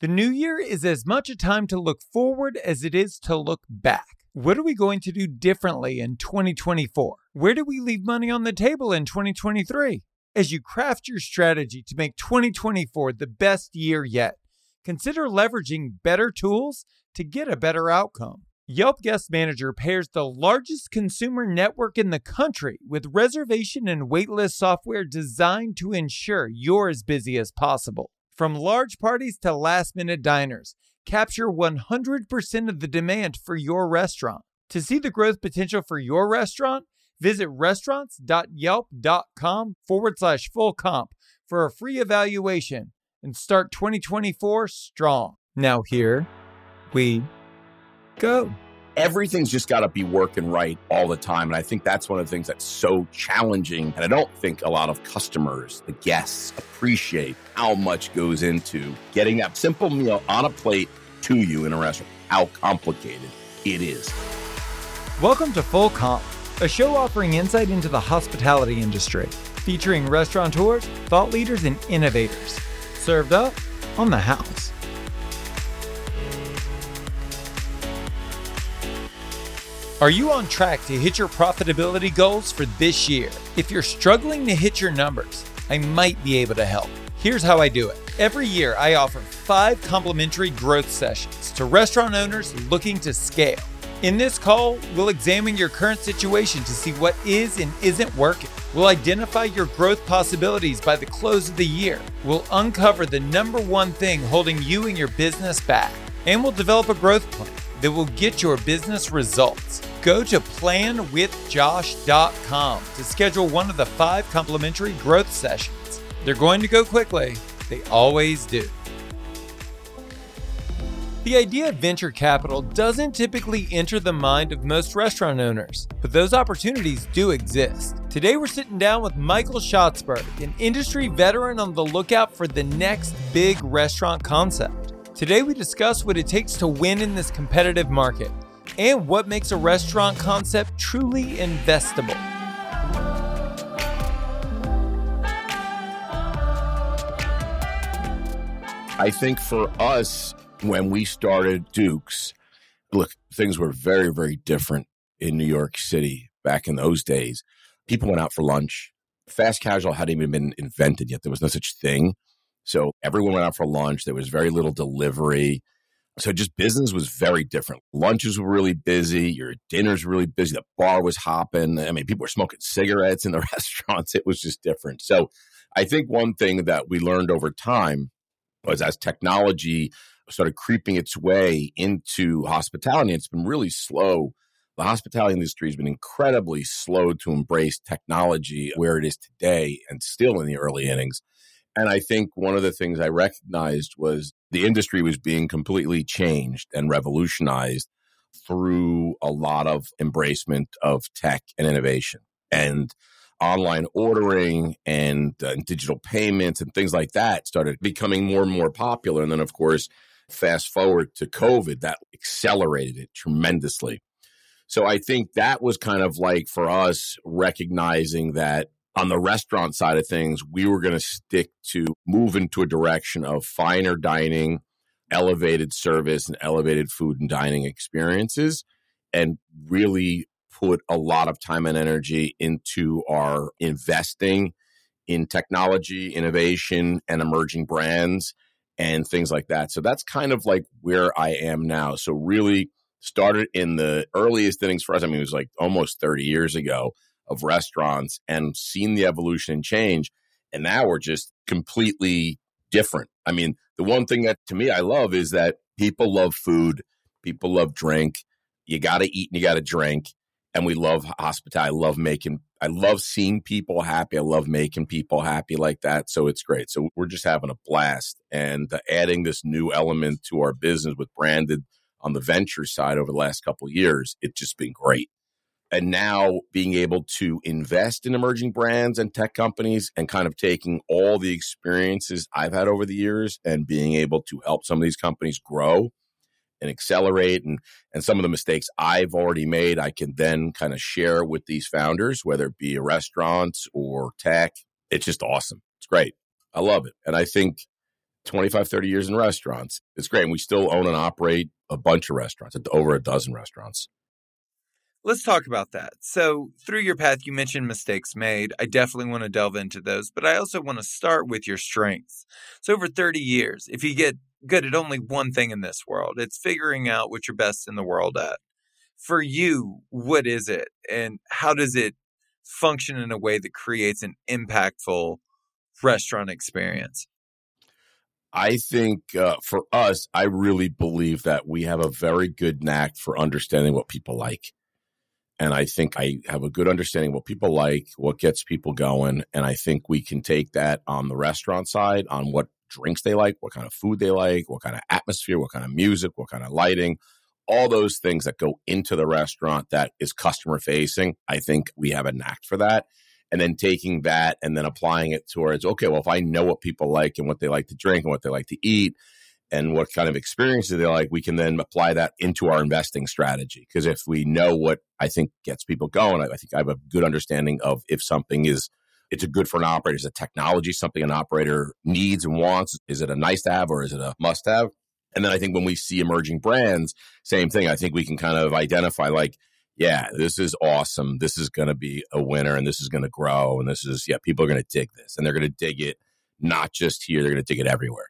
The new year is as much a time to look forward as it is to look back. What are we going to do differently in 2024? Where do we leave money on the table in 2023? As you craft your strategy to make 2024 the best year yet, consider leveraging better tools to get a better outcome. Yelp Guest Manager pairs the largest consumer network in the country with reservation and waitlist software designed to ensure you're as busy as possible. From large parties to last minute diners, capture 100% of the demand for your restaurant. To see the growth potential for your restaurant, visit restaurants.yelp.com forward slash full comp for a free evaluation and start 2024 strong. Now, here we go. Everything's just got to be working right all the time. And I think that's one of the things that's so challenging. And I don't think a lot of customers, the guests, appreciate how much goes into getting that simple meal on a plate to you in a restaurant, how complicated it is. Welcome to Full Comp, a show offering insight into the hospitality industry, featuring restaurateurs, thought leaders, and innovators. Served up on the house. Are you on track to hit your profitability goals for this year? If you're struggling to hit your numbers, I might be able to help. Here's how I do it. Every year, I offer five complimentary growth sessions to restaurant owners looking to scale. In this call, we'll examine your current situation to see what is and isn't working. We'll identify your growth possibilities by the close of the year. We'll uncover the number one thing holding you and your business back. And we'll develop a growth plan that will get your business results. Go to planwithjosh.com to schedule one of the five complimentary growth sessions. They're going to go quickly, they always do. The idea of venture capital doesn't typically enter the mind of most restaurant owners, but those opportunities do exist. Today, we're sitting down with Michael Schatzberg, an industry veteran on the lookout for the next big restaurant concept. Today, we discuss what it takes to win in this competitive market and what makes a restaurant concept truly investable. I think for us, when we started Duke's, look, things were very, very different in New York City back in those days. People went out for lunch. Fast casual hadn't even been invented yet. There was no such thing. So everyone went out for lunch. There was very little delivery. So just business was very different. Lunches were really busy. Your dinners really busy. The bar was hopping. I mean, people were smoking cigarettes in the restaurants. It was just different. So I think one thing that we learned over time was as technology started creeping its way into hospitality, it's been really slow. The hospitality industry has been incredibly slow to embrace technology where it is today and still in the early innings. And I think one of the things I recognized was the industry was being completely changed and revolutionized through a lot of embracement of tech and innovation and online ordering and uh, digital payments and things like that started becoming more and more popular. And then, of course, fast forward to COVID, that accelerated it tremendously. So I think that was kind of like for us recognizing that on the restaurant side of things, we were going to stick to move into a direction of finer dining, elevated service, and elevated food and dining experiences, and really put a lot of time and energy into our investing in technology, innovation, and emerging brands and things like that. So that's kind of like where I am now. So really started in the earliest innings for us. I mean, it was like almost 30 years ago of restaurants and seen the evolution and change. And now we're just completely different. I mean, the one thing that to me I love is that people love food, people love drink. You got to eat and you got to drink. And we love hospitality. I love making, I love seeing people happy. I love making people happy like that. So it's great. So we're just having a blast and adding this new element to our business with branded on the venture side over the last couple years. It's just been great and now being able to invest in emerging brands and tech companies and kind of taking all the experiences I've had over the years and being able to help some of these companies grow and accelerate and and some of the mistakes I've already made I can then kind of share with these founders whether it be restaurants or tech it's just awesome it's great I love it and I think 25, 30 years in restaurants. It's great. And we still own and operate a bunch of restaurants, over a dozen restaurants. Let's talk about that. So, through your path, you mentioned mistakes made. I definitely want to delve into those, but I also want to start with your strengths. So, over 30 years, if you get good at only one thing in this world, it's figuring out what you're best in the world at. For you, what is it? And how does it function in a way that creates an impactful restaurant experience? I think uh, for us, I really believe that we have a very good knack for understanding what people like. And I think I have a good understanding of what people like, what gets people going. And I think we can take that on the restaurant side, on what drinks they like, what kind of food they like, what kind of atmosphere, what kind of music, what kind of lighting, all those things that go into the restaurant that is customer facing. I think we have a knack for that. And then taking that and then applying it towards, okay, well, if I know what people like and what they like to drink and what they like to eat, and what kind of experiences they like, we can then apply that into our investing strategy. Because if we know what I think gets people going, I, I think I have a good understanding of if something is it's a good for an operator. Is a technology something an operator needs and wants? Is it a nice to have or is it a must have? And then I think when we see emerging brands, same thing. I think we can kind of identify like, yeah, this is awesome. This is going to be a winner and this is going to grow. And this is, yeah, people are going to dig this and they're going to dig it not just here, they're going to dig it everywhere.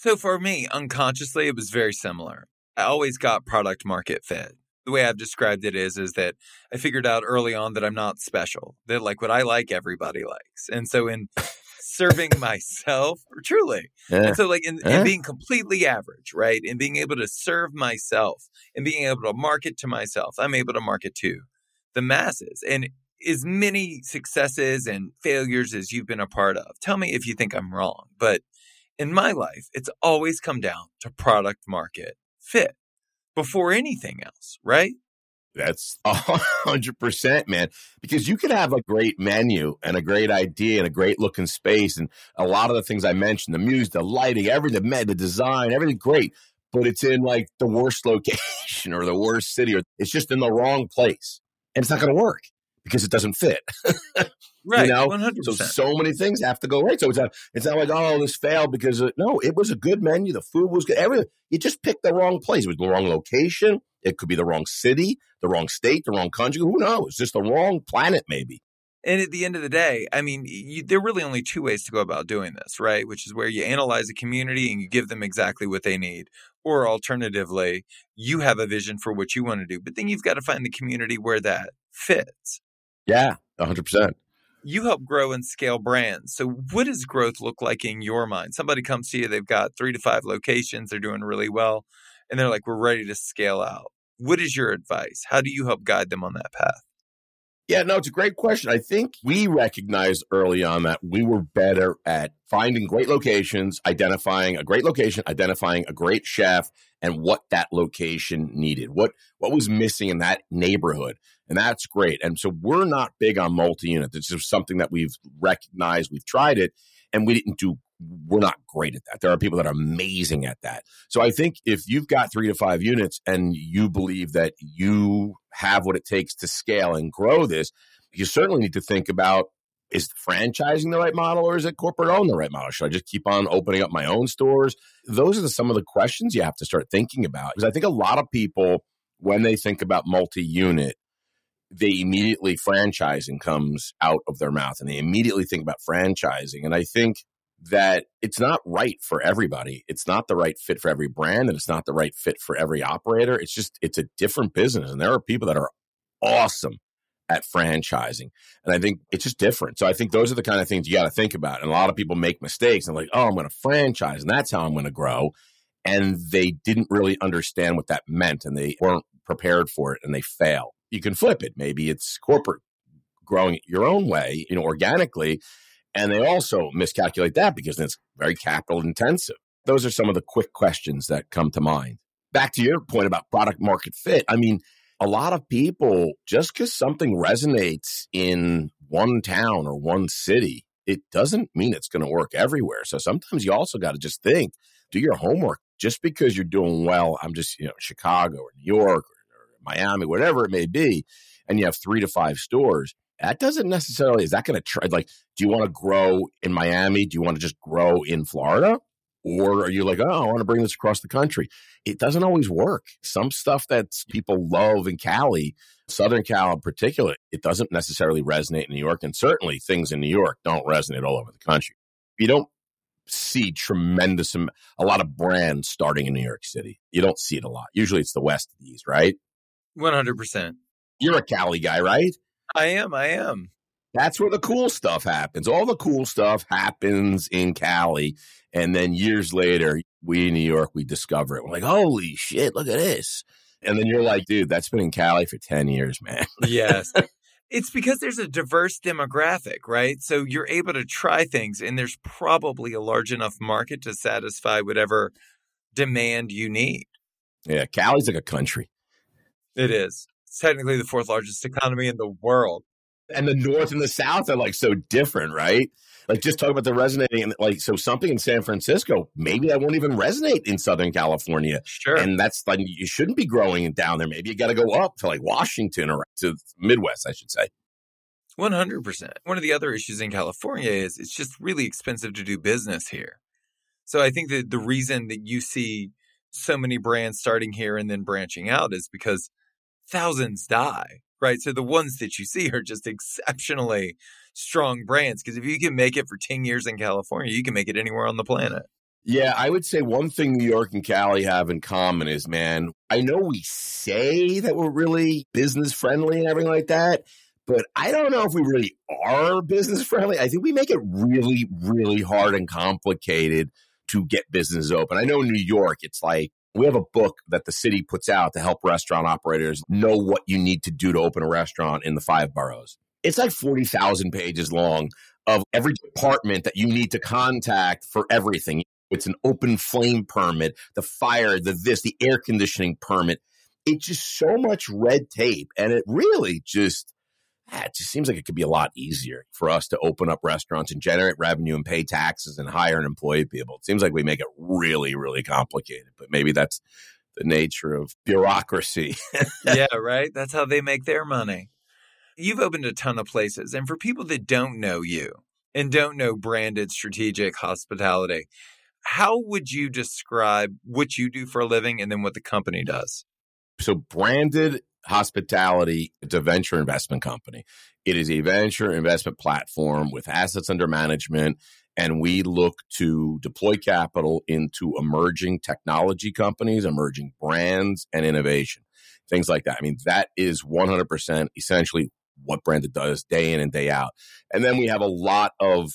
So for me, unconsciously, it was very similar. I always got product market fit. The way I've described it is, is that I figured out early on that I'm not special. That like what I like, everybody likes. And so in serving myself, truly, yeah. and so like in, yeah. in being completely average, right, and being able to serve myself and being able to market to myself, I'm able to market to the masses. And as many successes and failures as you've been a part of, tell me if you think I'm wrong, but in my life, it's always come down to product market fit before anything else, right? That's a hundred percent, man. Because you could have a great menu and a great idea and a great looking space and a lot of the things I mentioned, the music, the lighting, everything, the design, everything great. But it's in like the worst location or the worst city, or it's just in the wrong place. And it's not going to work because it doesn't fit. right. You know, 100%. so so many things have to go right. So it's not it's not like oh this failed because of, no, it was a good menu. The food was good. Everything. You just picked the wrong place. It was the wrong location. It could be the wrong city, the wrong state, the wrong country. Who knows? Just the wrong planet, maybe. And at the end of the day, I mean, you, there are really only two ways to go about doing this, right? Which is where you analyze a community and you give them exactly what they need. Or alternatively, you have a vision for what you want to do, but then you've got to find the community where that fits. Yeah, 100%. You help grow and scale brands. So, what does growth look like in your mind? Somebody comes to you, they've got three to five locations, they're doing really well, and they're like, we're ready to scale out. What is your advice? How do you help guide them on that path? Yeah, no, it's a great question. I think we recognized early on that we were better at finding great locations, identifying a great location, identifying a great chef, and what that location needed. What what was missing in that neighborhood. And that's great. And so we're not big on multi-unit. This is something that we've recognized, we've tried it, and we didn't do we're not great at that. There are people that are amazing at that. So I think if you've got three to five units and you believe that you have what it takes to scale and grow this, you certainly need to think about is franchising the right model or is it corporate owned the right model? Should I just keep on opening up my own stores? Those are some of the questions you have to start thinking about. Because I think a lot of people, when they think about multi unit, they immediately franchising comes out of their mouth and they immediately think about franchising. And I think that it's not right for everybody. It's not the right fit for every brand and it's not the right fit for every operator. It's just, it's a different business. And there are people that are awesome at franchising. And I think it's just different. So I think those are the kind of things you got to think about. And a lot of people make mistakes and like, oh, I'm going to franchise and that's how I'm going to grow. And they didn't really understand what that meant and they weren't prepared for it and they fail. You can flip it. Maybe it's corporate growing it your own way, you know, organically. And they also miscalculate that because it's very capital intensive. Those are some of the quick questions that come to mind. Back to your point about product market fit. I mean, a lot of people, just because something resonates in one town or one city, it doesn't mean it's going to work everywhere. So sometimes you also got to just think, do your homework. Just because you're doing well, I'm just, you know, Chicago or New York or, or Miami, whatever it may be, and you have three to five stores, that doesn't necessarily, is that going to try, like, do you want to grow in Miami? Do you want to just grow in Florida? Or are you like, oh, I want to bring this across the country? It doesn't always work. Some stuff that people love in Cali, Southern Cal in particular, it doesn't necessarily resonate in New York. And certainly things in New York don't resonate all over the country. You don't see tremendous, a lot of brands starting in New York City. You don't see it a lot. Usually it's the West of these, right? 100%. You're a Cali guy, right? I am. I am. That's where the cool stuff happens. All the cool stuff happens in Cali. And then years later, we in New York, we discover it. We're like, holy shit, look at this. And then you're like, dude, that's been in Cali for 10 years, man. yes. It's because there's a diverse demographic, right? So you're able to try things, and there's probably a large enough market to satisfy whatever demand you need. Yeah, Cali's like a country. It is. Technically the fourth largest economy in the world. And the North and the South are like so different, right? Like just talk about the resonating and like so something in San Francisco, maybe that won't even resonate in Southern California. Sure. And that's like you shouldn't be growing down there. Maybe you gotta go up to like Washington or to Midwest, I should say. 100%. One of the other issues in California is it's just really expensive to do business here. So I think that the reason that you see so many brands starting here and then branching out is because thousands die, right? So the ones that you see are just exceptionally strong brands because if you can make it for 10 years in California, you can make it anywhere on the planet. Yeah, I would say one thing New York and Cali have in common is, man, I know we say that we're really business friendly and everything like that, but I don't know if we really are business friendly. I think we make it really, really hard and complicated to get businesses open. I know in New York, it's like we have a book that the city puts out to help restaurant operators know what you need to do to open a restaurant in the five boroughs. It's like 40,000 pages long of every department that you need to contact for everything. It's an open flame permit, the fire, the this, the air conditioning permit. It's just so much red tape. And it really just Ah, it just seems like it could be a lot easier for us to open up restaurants and generate revenue and pay taxes and hire and employ people. It seems like we make it really, really complicated, but maybe that's the nature of bureaucracy. yeah, right. That's how they make their money. You've opened a ton of places. And for people that don't know you and don't know branded strategic hospitality, how would you describe what you do for a living and then what the company does? So, branded Hospitality, it's a venture investment company. It is a venture investment platform with assets under management, and we look to deploy capital into emerging technology companies, emerging brands, and innovation. Things like that. I mean, that is 100% essentially what Branded does day in and day out. And then we have a lot of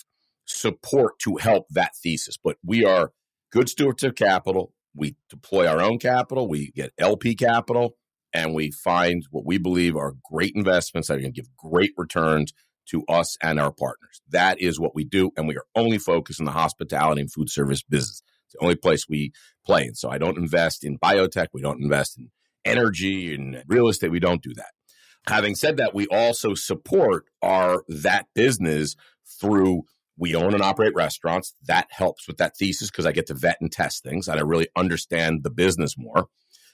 support to help that thesis. But we are good stewards of capital. We deploy our own capital, we get LP capital and we find what we believe are great investments that are going to give great returns to us and our partners. That is what we do. And we are only focused on the hospitality and food service business. It's the only place we play in. So I don't invest in biotech. We don't invest in energy and real estate. We don't do that. Having said that, we also support our that business through we own and operate restaurants. That helps with that thesis because I get to vet and test things and I really understand the business more.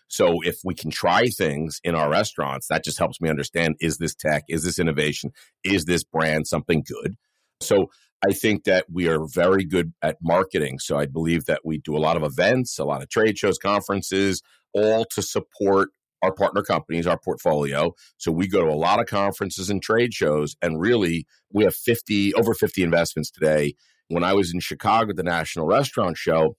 So if we can try things in our restaurants, that just helps me understand is this tech, is this innovation, is this brand something good? So I think that we are very good at marketing. So I believe that we do a lot of events, a lot of trade shows, conferences, all to support our partner companies, our portfolio. So we go to a lot of conferences and trade shows, and really we have 50, over 50 investments today. When I was in Chicago at the National Restaurant Show,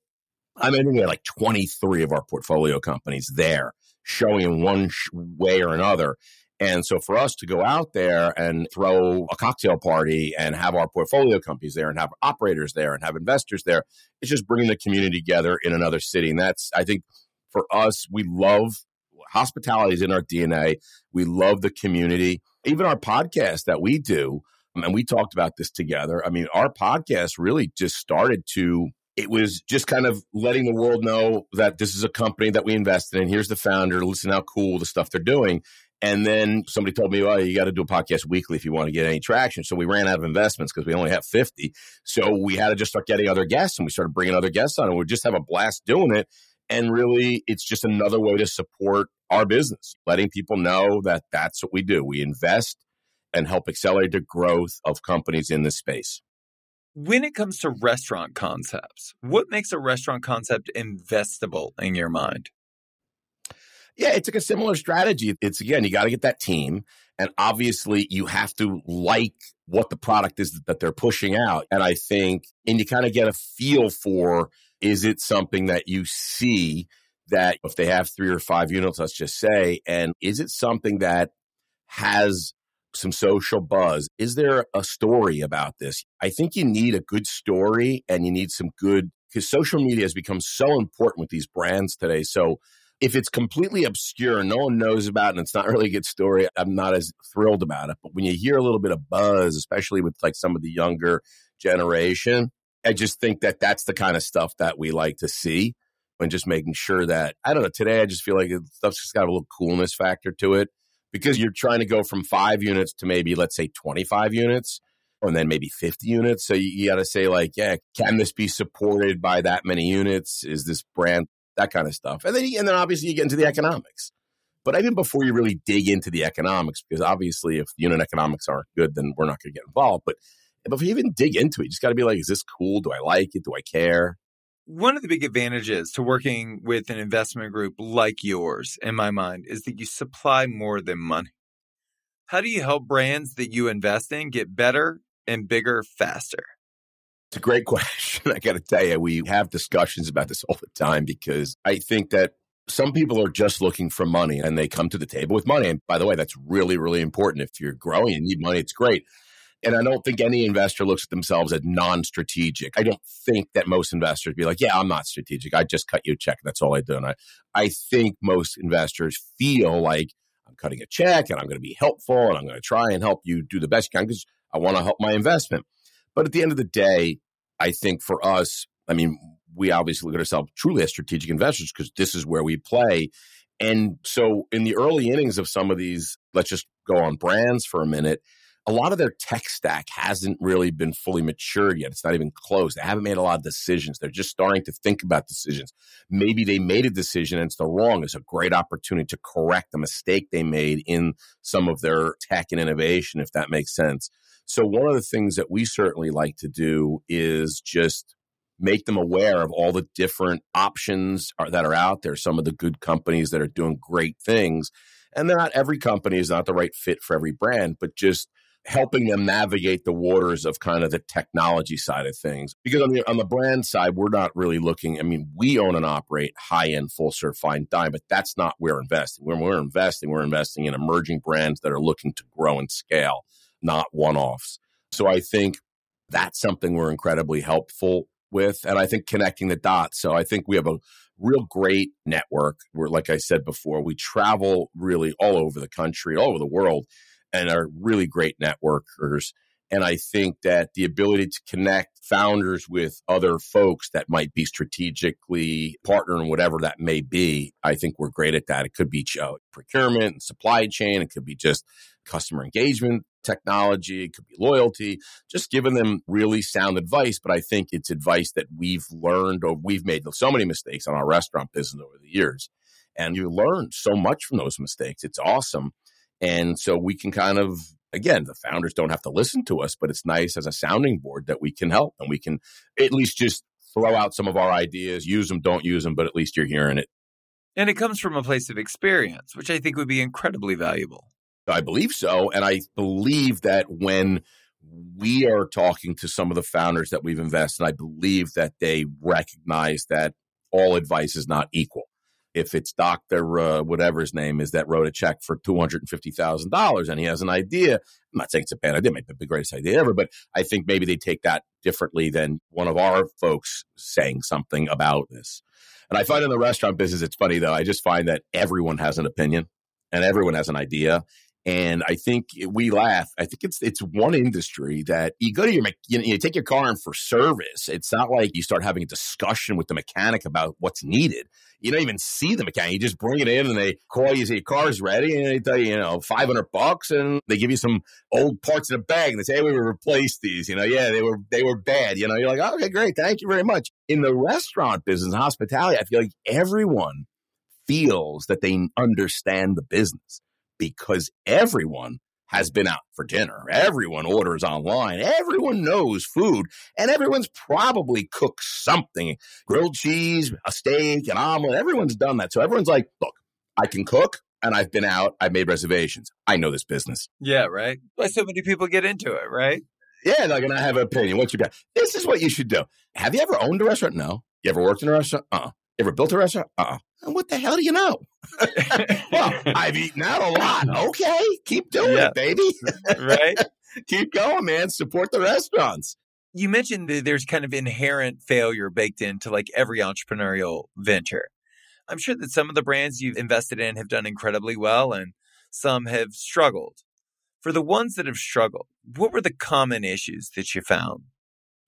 I'm ending at like 23 of our portfolio companies there, showing in one way or another. And so for us to go out there and throw a cocktail party and have our portfolio companies there and have operators there and have investors there, it's just bringing the community together in another city. And that's, I think, for us, we love hospitality is in our DNA. We love the community. Even our podcast that we do, and we talked about this together. I mean, our podcast really just started to it was just kind of letting the world know that this is a company that we invested in. Here's the founder. Listen how cool the stuff they're doing. And then somebody told me, well, you got to do a podcast weekly if you want to get any traction. So we ran out of investments because we only have 50. So we had to just start getting other guests and we started bringing other guests on and we just have a blast doing it. And really, it's just another way to support our business, letting people know that that's what we do. We invest and help accelerate the growth of companies in this space. When it comes to restaurant concepts, what makes a restaurant concept investable in your mind? Yeah, it's like a similar strategy. It's again, you got to get that team. And obviously, you have to like what the product is that they're pushing out. And I think, and you kind of get a feel for is it something that you see that if they have three or five units, let's just say, and is it something that has some social buzz? Is there a story about this? I think you need a good story and you need some good, because social media has become so important with these brands today. So if it's completely obscure, no one knows about it, and it's not really a good story, I'm not as thrilled about it. But when you hear a little bit of buzz, especially with like some of the younger generation, I just think that that's the kind of stuff that we like to see. And just making sure that I don't know. Today, I just feel like stuff's just got a little coolness factor to it because you're trying to go from five units to maybe let's say 25 units and then maybe 50 units. So you, you got to say like, yeah, can this be supported by that many units? Is this brand that kind of stuff. And then, and then obviously you get into the economics. But even before you really dig into the economics, because obviously if unit economics aren't good, then we're not going to get involved. But if you even dig into it, you just got to be like, is this cool? Do I like it? Do I care? One of the big advantages to working with an investment group like yours, in my mind, is that you supply more than money. How do you help brands that you invest in get better and bigger faster? It's a great question. I got to tell you, we have discussions about this all the time because I think that some people are just looking for money and they come to the table with money. And by the way, that's really, really important. If you're growing and need money, it's great. And I don't think any investor looks at themselves as non strategic. I don't think that most investors be like, yeah, I'm not strategic. I just cut you a check. That's all I do. And I, I think most investors feel like I'm cutting a check and I'm going to be helpful and I'm going to try and help you do the best you can because I want to help my investment. But at the end of the day, I think for us, I mean, we obviously look at ourselves truly as strategic investors because this is where we play. And so in the early innings of some of these, let's just go on brands for a minute. A lot of their tech stack hasn't really been fully matured yet. It's not even close. They haven't made a lot of decisions. They're just starting to think about decisions. Maybe they made a decision and it's the wrong. It's a great opportunity to correct the mistake they made in some of their tech and innovation, if that makes sense. So, one of the things that we certainly like to do is just make them aware of all the different options are, that are out there, some of the good companies that are doing great things. And they're not every company is not the right fit for every brand, but just helping them navigate the waters of kind of the technology side of things. Because on the on the brand side, we're not really looking. I mean, we own and operate high end, full serve fine dine, but that's not where we're investing. When we're investing, we're investing in emerging brands that are looking to grow and scale not one offs. So I think that's something we're incredibly helpful with. And I think connecting the dots. So I think we have a real great network where, like I said before, we travel really all over the country, all over the world, and are really great networkers. And I think that the ability to connect founders with other folks that might be strategically partnering, whatever that may be, I think we're great at that. It could be procurement and supply chain. It could be just customer engagement technology, it could be loyalty, just giving them really sound advice. But I think it's advice that we've learned or we've made so many mistakes on our restaurant business over the years. And you learn so much from those mistakes. It's awesome. And so we can kind of, again, the founders don't have to listen to us, but it's nice as a sounding board that we can help and we can at least just throw out some of our ideas, use them, don't use them, but at least you're hearing it. And it comes from a place of experience, which I think would be incredibly valuable. I believe so. And I believe that when we are talking to some of the founders that we've invested, I believe that they recognize that all advice is not equal. If it's Dr. Uh, whatever his name is that wrote a check for $250,000 and he has an idea, I'm not saying it's a bad idea, it might be the greatest idea ever, but I think maybe they take that differently than one of our folks saying something about this. And I find in the restaurant business, it's funny though, I just find that everyone has an opinion and everyone has an idea. And I think we laugh. I think it's it's one industry that you go to your you, know, you take your car in for service. It's not like you start having a discussion with the mechanic about what's needed. You don't even see the mechanic. You just bring it in and they call you, say your car's ready, and they tell you, you know, five hundred bucks, and they give you some old parts in a bag, and they say, hey, we replaced these. You know, yeah, they were they were bad. You know, you're like, okay, great, thank you very much. In the restaurant business, hospitality, I feel like everyone feels that they understand the business because everyone has been out for dinner. Everyone orders online. Everyone knows food and everyone's probably cooked something grilled cheese, a steak, an omelet. Everyone's done that. So everyone's like, look, I can cook and I've been out. I've made reservations. I know this business. Yeah, right. Why so many people get into it, right? Yeah, like, and I have an opinion. What's your bet? This is what you should do. Have you ever owned a restaurant? No. You ever worked in a restaurant? Uh. uh Ever built a restaurant? Uh. uh And what the hell do you know? well, I've eaten out a lot. Okay, keep doing yeah. it, baby. right. keep going, man. Support the restaurants. You mentioned that there's kind of inherent failure baked into like every entrepreneurial venture. I'm sure that some of the brands you've invested in have done incredibly well and some have struggled. For the ones that have struggled, what were the common issues that you found?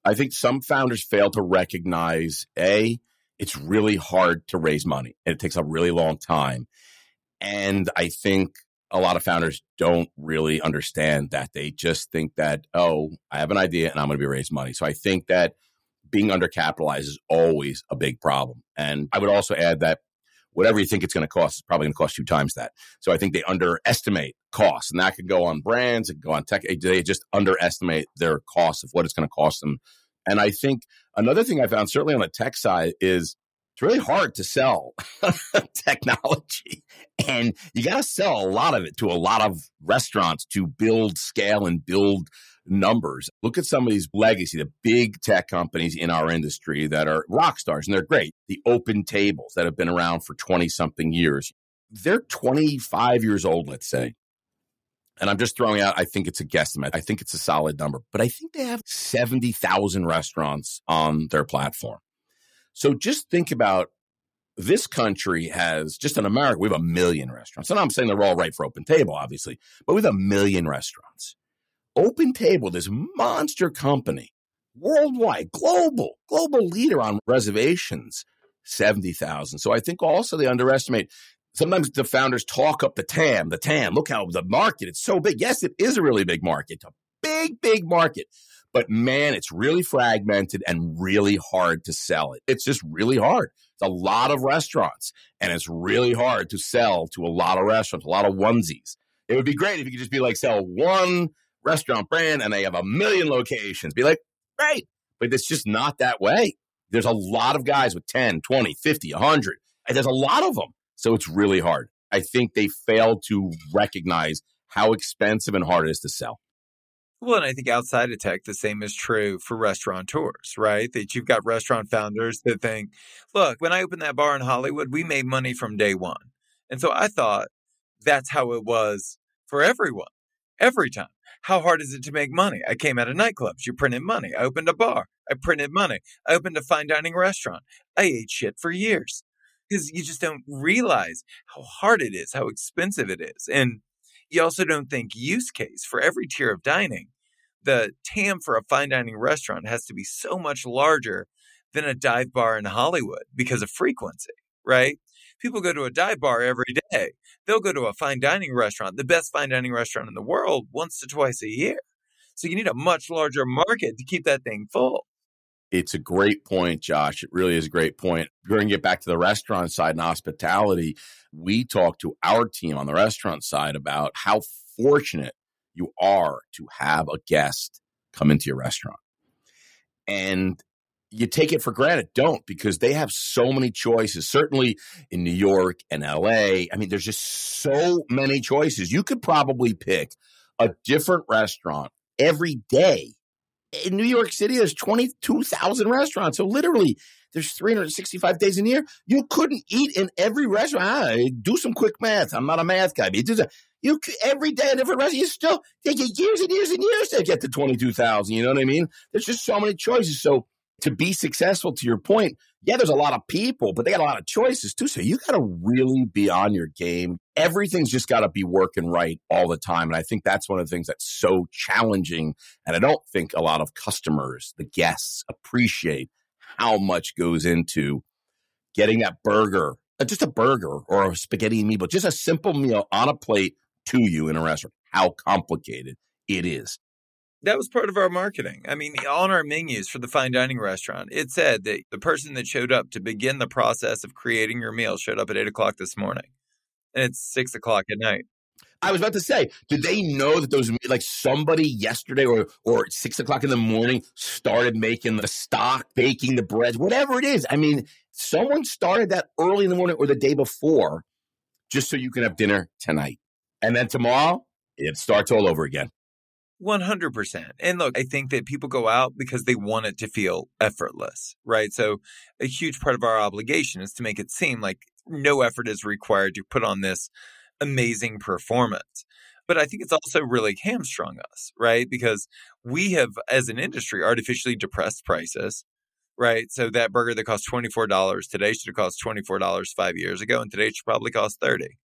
I think some founders fail to recognize A, it's really hard to raise money and it takes a really long time. And I think a lot of founders don't really understand that. They just think that, oh, I have an idea and I'm going to be raising money. So I think that being undercapitalized is always a big problem. And I would also add that whatever you think it's going to cost is probably going to cost two times that. So I think they underestimate costs, and that could go on brands, it could go on tech. They just underestimate their costs of what it's going to cost them. And I think another thing I found, certainly on the tech side, is it's really hard to sell technology. And you got to sell a lot of it to a lot of restaurants to build scale and build numbers. Look at some of these legacy, the big tech companies in our industry that are rock stars and they're great. The open tables that have been around for 20 something years. They're 25 years old, let's say. And I'm just throwing out, I think it's a guesstimate. I think it's a solid number, but I think they have 70,000 restaurants on their platform. So just think about this country has just in America, we have a million restaurants. And I'm saying they're all right for OpenTable, obviously, but have a million restaurants. OpenTable, this monster company, worldwide, global, global leader on reservations, 70,000. So I think also they underestimate. Sometimes the founders talk up the TAM, the TAM. Look how the market, it's so big. Yes, it is a really big market, a big, big market. But man, it's really fragmented and really hard to sell it. It's just really hard. It's a lot of restaurants and it's really hard to sell to a lot of restaurants, a lot of onesies. It would be great if you could just be like sell one restaurant brand and they have a million locations. Be like, great. But it's just not that way. There's a lot of guys with 10, 20, 50, 100. And there's a lot of them. So it's really hard. I think they fail to recognize how expensive and hard it is to sell. Well, and I think outside of tech, the same is true for restaurateurs, right? That you've got restaurant founders that think, look, when I opened that bar in Hollywood, we made money from day one. And so I thought that's how it was for everyone, every time. How hard is it to make money? I came out of nightclubs. You printed money. I opened a bar. I printed money. I opened a fine dining restaurant. I ate shit for years because you just don't realize how hard it is, how expensive it is. And you also don't think use case for every tier of dining. The TAM for a fine dining restaurant has to be so much larger than a dive bar in Hollywood because of frequency, right? People go to a dive bar every day. They'll go to a fine dining restaurant, the best fine dining restaurant in the world, once to twice a year. So you need a much larger market to keep that thing full. It's a great point, Josh. It really is a great point. We're going get back to the restaurant side and hospitality. We talk to our team on the restaurant side about how fortunate you are to have a guest come into your restaurant. And you take it for granted. Don't because they have so many choices. Certainly in New York and LA. I mean, there's just so many choices. You could probably pick a different restaurant every day. In New York City, there's 22,000 restaurants. So literally, there's 365 days in a year. You couldn't eat in every restaurant. Ah, do some quick math. I'm not a math guy. But you, you every day a different restaurant. You still take years and years and years to get to 22,000. You know what I mean? There's just so many choices. So to be successful, to your point, yeah, there's a lot of people, but they got a lot of choices too. So you got to really be on your game. Everything's just got to be working right all the time. And I think that's one of the things that's so challenging. And I don't think a lot of customers, the guests, appreciate how much goes into getting that burger, uh, just a burger or a spaghetti meatball, just a simple meal on a plate to you in a restaurant. How complicated it is that was part of our marketing. I mean, on our menus for the fine dining restaurant, it said that the person that showed up to begin the process of creating your meal showed up at eight o'clock this morning, and it's six o'clock at night. I was about to say, did they know that those like somebody yesterday or or six o'clock in the morning started making the stock, baking the bread, whatever it is? I mean, someone started that early in the morning or the day before, just so you can have dinner tonight, and then tomorrow it starts all over again. 100%. And look, I think that people go out because they want it to feel effortless, right? So, a huge part of our obligation is to make it seem like no effort is required to put on this amazing performance. But I think it's also really hamstrung us, right? Because we have, as an industry, artificially depressed prices, right? So that burger that cost $24 today should have cost $24 five years ago, and today it should probably cost 30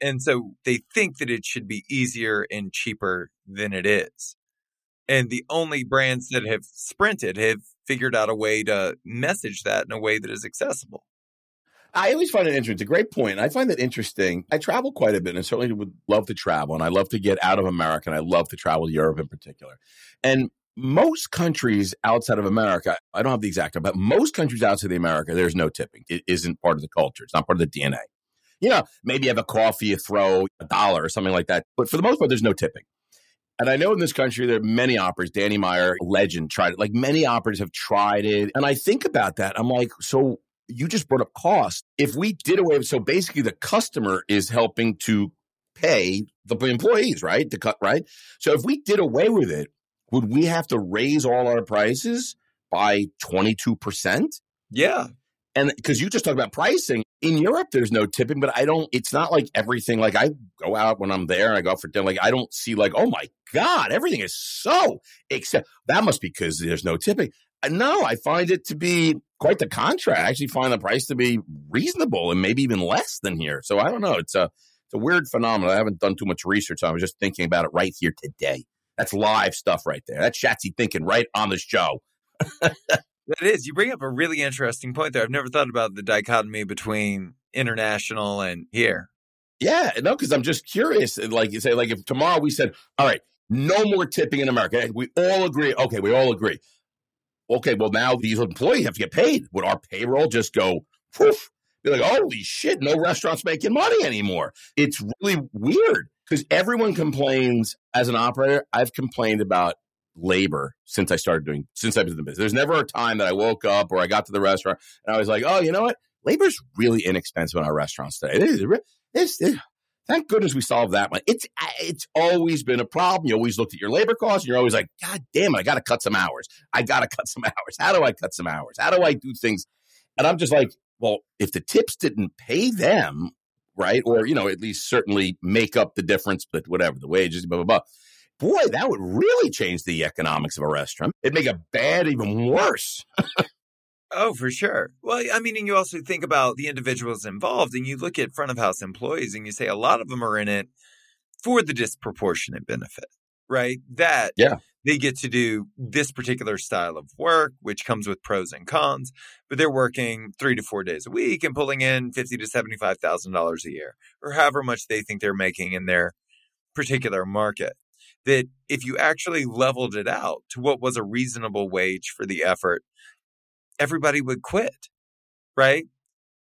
And so they think that it should be easier and cheaper than it is. And the only brands that have sprinted have figured out a way to message that in a way that is accessible. I always find it interesting. It's a great point. I find that interesting. I travel quite a bit and certainly would love to travel. And I love to get out of America and I love to travel to Europe in particular. And most countries outside of America, I don't have the exact, but most countries outside of America, there's no tipping. It isn't part of the culture. It's not part of the DNA. You know, maybe you have a coffee, you throw a dollar or something like that. But for the most part, there's no tipping. And I know in this country there are many operators. Danny Meyer, legend, tried it. Like many operators have tried it. And I think about that. I'm like, so you just brought up cost. If we did away with, so basically the customer is helping to pay the employees, right? To cut, right? So if we did away with it, would we have to raise all our prices by 22%? Yeah. And because you just talked about pricing in Europe, there's no tipping, but I don't, it's not like everything, like I go out when I'm there, and I go out for dinner, like I don't see like, oh my God, everything is so, except that must be because there's no tipping. No, I find it to be quite the contrary. I actually find the price to be reasonable and maybe even less than here. So I don't know. It's a it's a weird phenomenon. I haven't done too much research. I was just thinking about it right here today. That's live stuff right there. That's Schatzy thinking right on the show. That is. You bring up a really interesting point there. I've never thought about the dichotomy between international and here. Yeah, no, because I'm just curious. Like you say, like if tomorrow we said, all right, no more tipping in America, we all agree. Okay, we all agree okay, well, now these employees have to get paid. Would our payroll just go, poof? Be like, holy shit, no restaurants making money anymore. It's really weird because everyone complains as an operator. I've complained about labor since I started doing, since I've been in the business. There's never a time that I woke up or I got to the restaurant and I was like, oh, you know what? Labor's really inexpensive in our restaurants today. It's, Thank goodness we solved that one. It's it's always been a problem. You always looked at your labor costs. And you're always like, God damn it, I got to cut some hours. I got to cut some hours. How do I cut some hours? How do I do things? And I'm just like, well, if the tips didn't pay them, right, or you know, at least certainly make up the difference, but whatever the wages, blah blah blah. Boy, that would really change the economics of a restaurant. It'd make a bad even worse. Oh, for sure. Well, I mean, and you also think about the individuals involved and you look at front of house employees and you say a lot of them are in it for the disproportionate benefit, right? That yeah. they get to do this particular style of work, which comes with pros and cons, but they're working three to four days a week and pulling in fifty to seventy-five thousand dollars a year, or however much they think they're making in their particular market. That if you actually leveled it out to what was a reasonable wage for the effort, everybody would quit, right?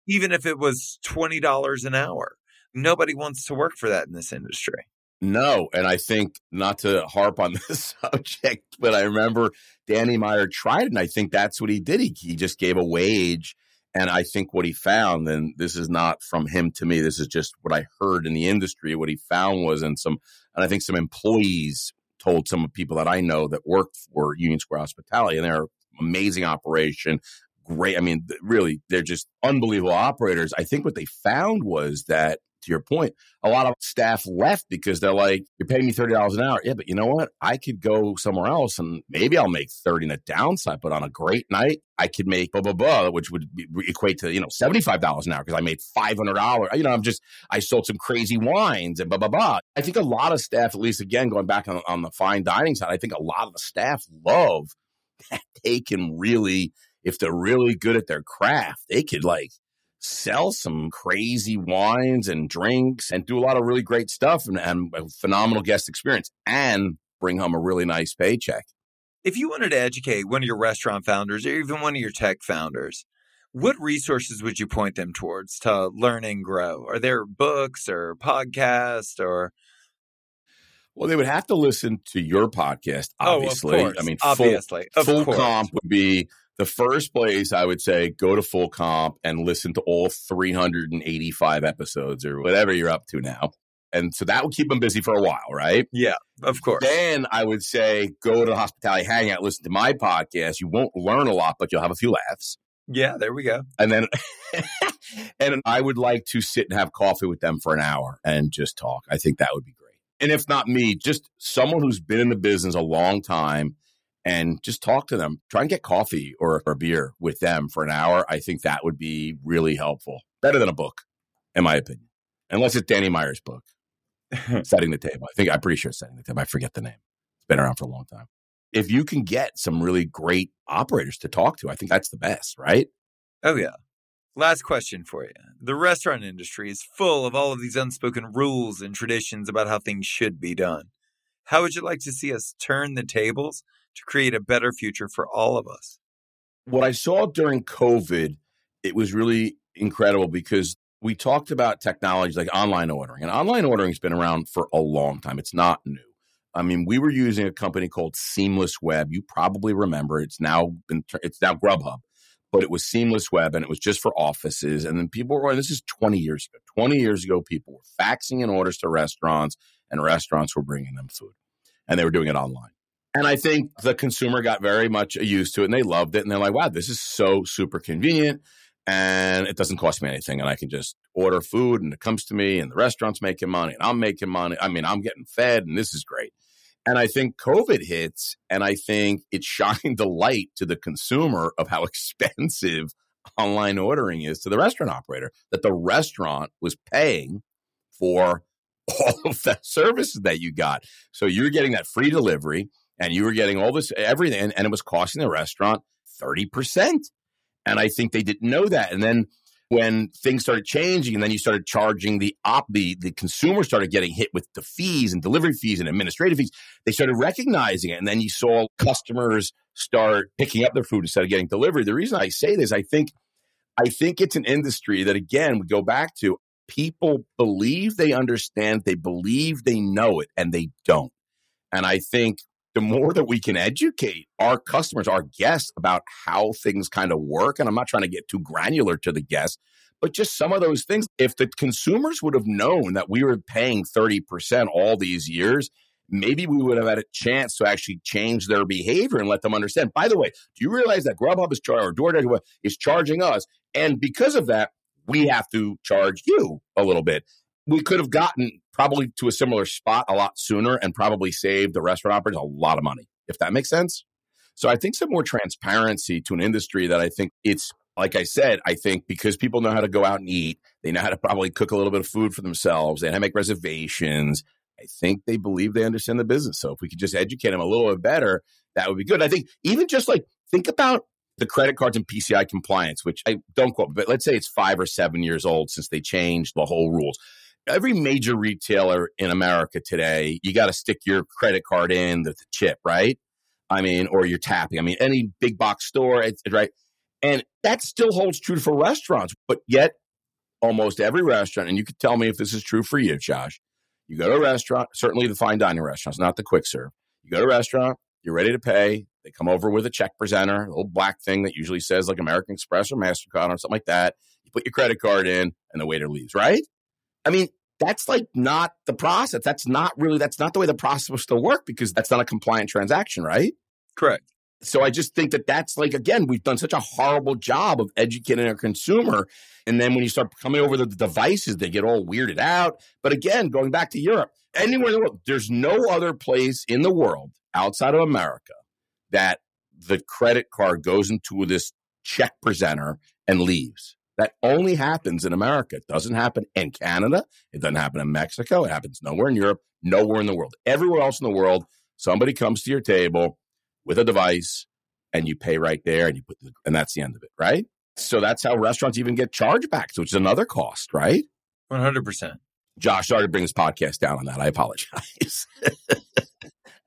Even if it was $20 an hour. Nobody wants to work for that in this industry. No, and I think not to harp on this subject, but I remember Danny Meyer tried and I think that's what he did. He, he just gave a wage, and I think what he found, and this is not from him to me, this is just what I heard in the industry. What he found was, in some, and I think some employees told some of people that I know that worked for Union Square Hospitality, and they're amazing operation. Great. I mean, really, they're just unbelievable operators. I think what they found was that to your point, a lot of staff left because they're like, you're paying me $30 an hour. Yeah, but you know what? I could go somewhere else and maybe I'll make 30 in a downside, but on a great night, I could make blah, blah, blah, which would equate to, you know, $75 an hour because I made $500. You know, I'm just, I sold some crazy wines and blah, blah, blah. I think a lot of staff, at least again, going back on, on the fine dining side, I think a lot of the staff love that they can really, if they're really good at their craft, they could like sell some crazy wines and drinks and do a lot of really great stuff and, and a phenomenal guest experience and bring home a really nice paycheck. If you wanted to educate one of your restaurant founders or even one of your tech founders, what resources would you point them towards to learn and grow? Are there books or podcasts or Well, they would have to listen to your podcast, obviously. Oh, of course. I mean, obviously. full, full comp would be the first place I would say go to full comp and listen to all 385 episodes or whatever you're up to now. And so that would keep them busy for a while, right? Yeah, of course. Then I would say go to the hospitality hangout, listen to my podcast. You won't learn a lot, but you'll have a few laughs. Yeah, there we go. And then, and I would like to sit and have coffee with them for an hour and just talk. I think that would be great. And if not me, just someone who's been in the business a long time and just talk to them. Try and get coffee or a beer with them for an hour. I think that would be really helpful. Better than a book, in my opinion. Unless it's Danny Meyer's book, Setting the Table. I think I'm pretty sure it's Setting the Table. I forget the name. It's been around for a long time. If you can get some really great operators to talk to, I think that's the best, right? Oh, yeah. Last question for you. The restaurant industry is full of all of these unspoken rules and traditions about how things should be done. How would you like to see us turn the tables to create a better future for all of us? What I saw during COVID, it was really incredible because we talked about technology like online ordering, and online ordering has been around for a long time. It's not new. I mean, we were using a company called Seamless Web. You probably remember. It's now been it's now Grubhub but it was seamless web and it was just for offices. And then people were, this is 20 years ago. 20 years ago, people were faxing in orders to restaurants and restaurants were bringing them food and they were doing it online. And I think the consumer got very much used to it and they loved it. And they're like, wow, this is so super convenient and it doesn't cost me anything. And I can just order food and it comes to me and the restaurant's making money and I'm making money. I mean, I'm getting fed and this is great. And I think COVID hits, and I think it shined the light to the consumer of how expensive online ordering is to the restaurant operator, that the restaurant was paying for all of the services that you got. So you're getting that free delivery and you were getting all this, everything, and it was costing the restaurant 30%. And I think they didn't know that. And then when things started changing and then you started charging the op the, the consumer started getting hit with the fees and delivery fees and administrative fees they started recognizing it and then you saw customers start picking up their food instead of getting delivery the reason i say this i think i think it's an industry that again we go back to people believe they understand they believe they know it and they don't and i think the more that we can educate our customers, our guests about how things kind of work, and I'm not trying to get too granular to the guests, but just some of those things. If the consumers would have known that we were paying 30% all these years, maybe we would have had a chance to actually change their behavior and let them understand. By the way, do you realize that Grubhub is charging or DoorDash is charging us? And because of that, we have to charge you a little bit we could have gotten probably to a similar spot a lot sooner and probably save the restaurant operators a lot of money, if that makes sense. So I think some more transparency to an industry that I think it's like I said, I think because people know how to go out and eat, they know how to probably cook a little bit of food for themselves, they know how to make reservations. I think they believe they understand the business. So if we could just educate them a little bit better, that would be good. I think even just like think about the credit cards and PCI compliance, which I don't quote, but let's say it's five or seven years old since they changed the whole rules every major retailer in America today, you got to stick your credit card in the, the, chip, right? I mean, or you're tapping. I mean, any big box store, it's, right? And that still holds true for restaurants, but yet almost every restaurant, and you could tell me if this is true for you, Josh. You go to a restaurant, certainly the fine dining restaurants, not the quick serve. You go to a restaurant, you're ready to pay. They come over with a check presenter, a little black thing that usually says like American Express or MasterCard or something like that. You put your credit card in, and the waiter leaves, right? I mean, that's like not the process. That's not really, that's not the way the process was to work because that's not a compliant transaction, right? Correct. So I just think that that's like, again, we've done such a horrible job of educating our consumer. And then when you start coming over the devices, they get all weirded out. But again, going back to Europe, anywhere in the world, there's no other place in the world outside of America that the credit card goes into this check presenter and leaves. That only happens in America. It doesn't happen in Canada. It doesn't happen in Mexico. It happens nowhere in Europe, nowhere in the world. Everywhere else in the world, somebody comes to your table with a device and you pay right there and you put the, and that's the end of it, right? So that's how restaurants even get chargebacks, which is another cost, right? 100%. Josh, sorry to bring this podcast down on that. I apologize.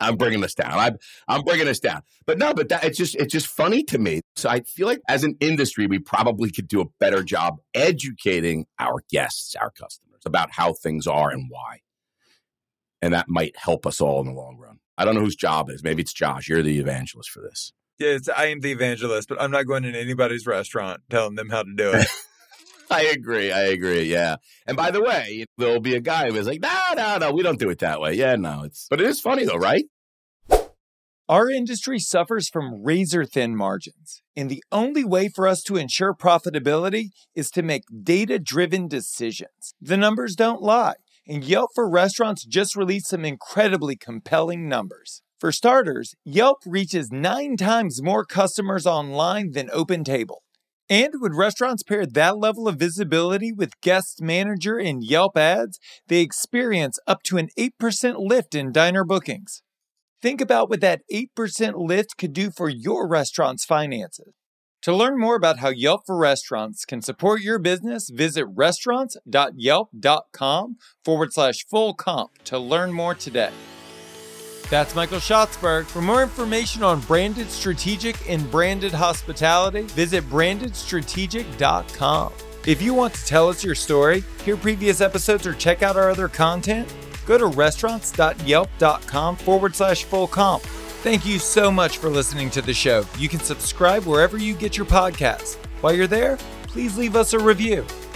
I'm bringing this down. I'm I'm bringing this down. But no, but that it's just it's just funny to me. So I feel like as an industry, we probably could do a better job educating our guests, our customers about how things are and why. And that might help us all in the long run. I don't know whose job it is. Maybe it's Josh. You're the evangelist for this. Yes, I am the evangelist, but I'm not going in anybody's restaurant telling them how to do it. I agree. I agree. Yeah. And by the way, there'll be a guy who's like, no, no, no, we don't do it that way. Yeah, no, it's, but it is funny though, right? Our industry suffers from razor thin margins, and the only way for us to ensure profitability is to make data driven decisions. The numbers don't lie, and Yelp for Restaurants just released some incredibly compelling numbers. For starters, Yelp reaches nine times more customers online than OpenTable. And when restaurants pair that level of visibility with Guest Manager and Yelp ads, they experience up to an 8% lift in diner bookings. Think about what that 8% lift could do for your restaurant's finances. To learn more about how Yelp for Restaurants can support your business, visit restaurants.yelp.com forward slash full comp to learn more today. That's Michael Schatzberg. For more information on branded strategic and branded hospitality, visit brandedstrategic.com. If you want to tell us your story, hear previous episodes, or check out our other content, go to restaurants.yelp.com forward slash full comp. Thank you so much for listening to the show. You can subscribe wherever you get your podcasts. While you're there, please leave us a review.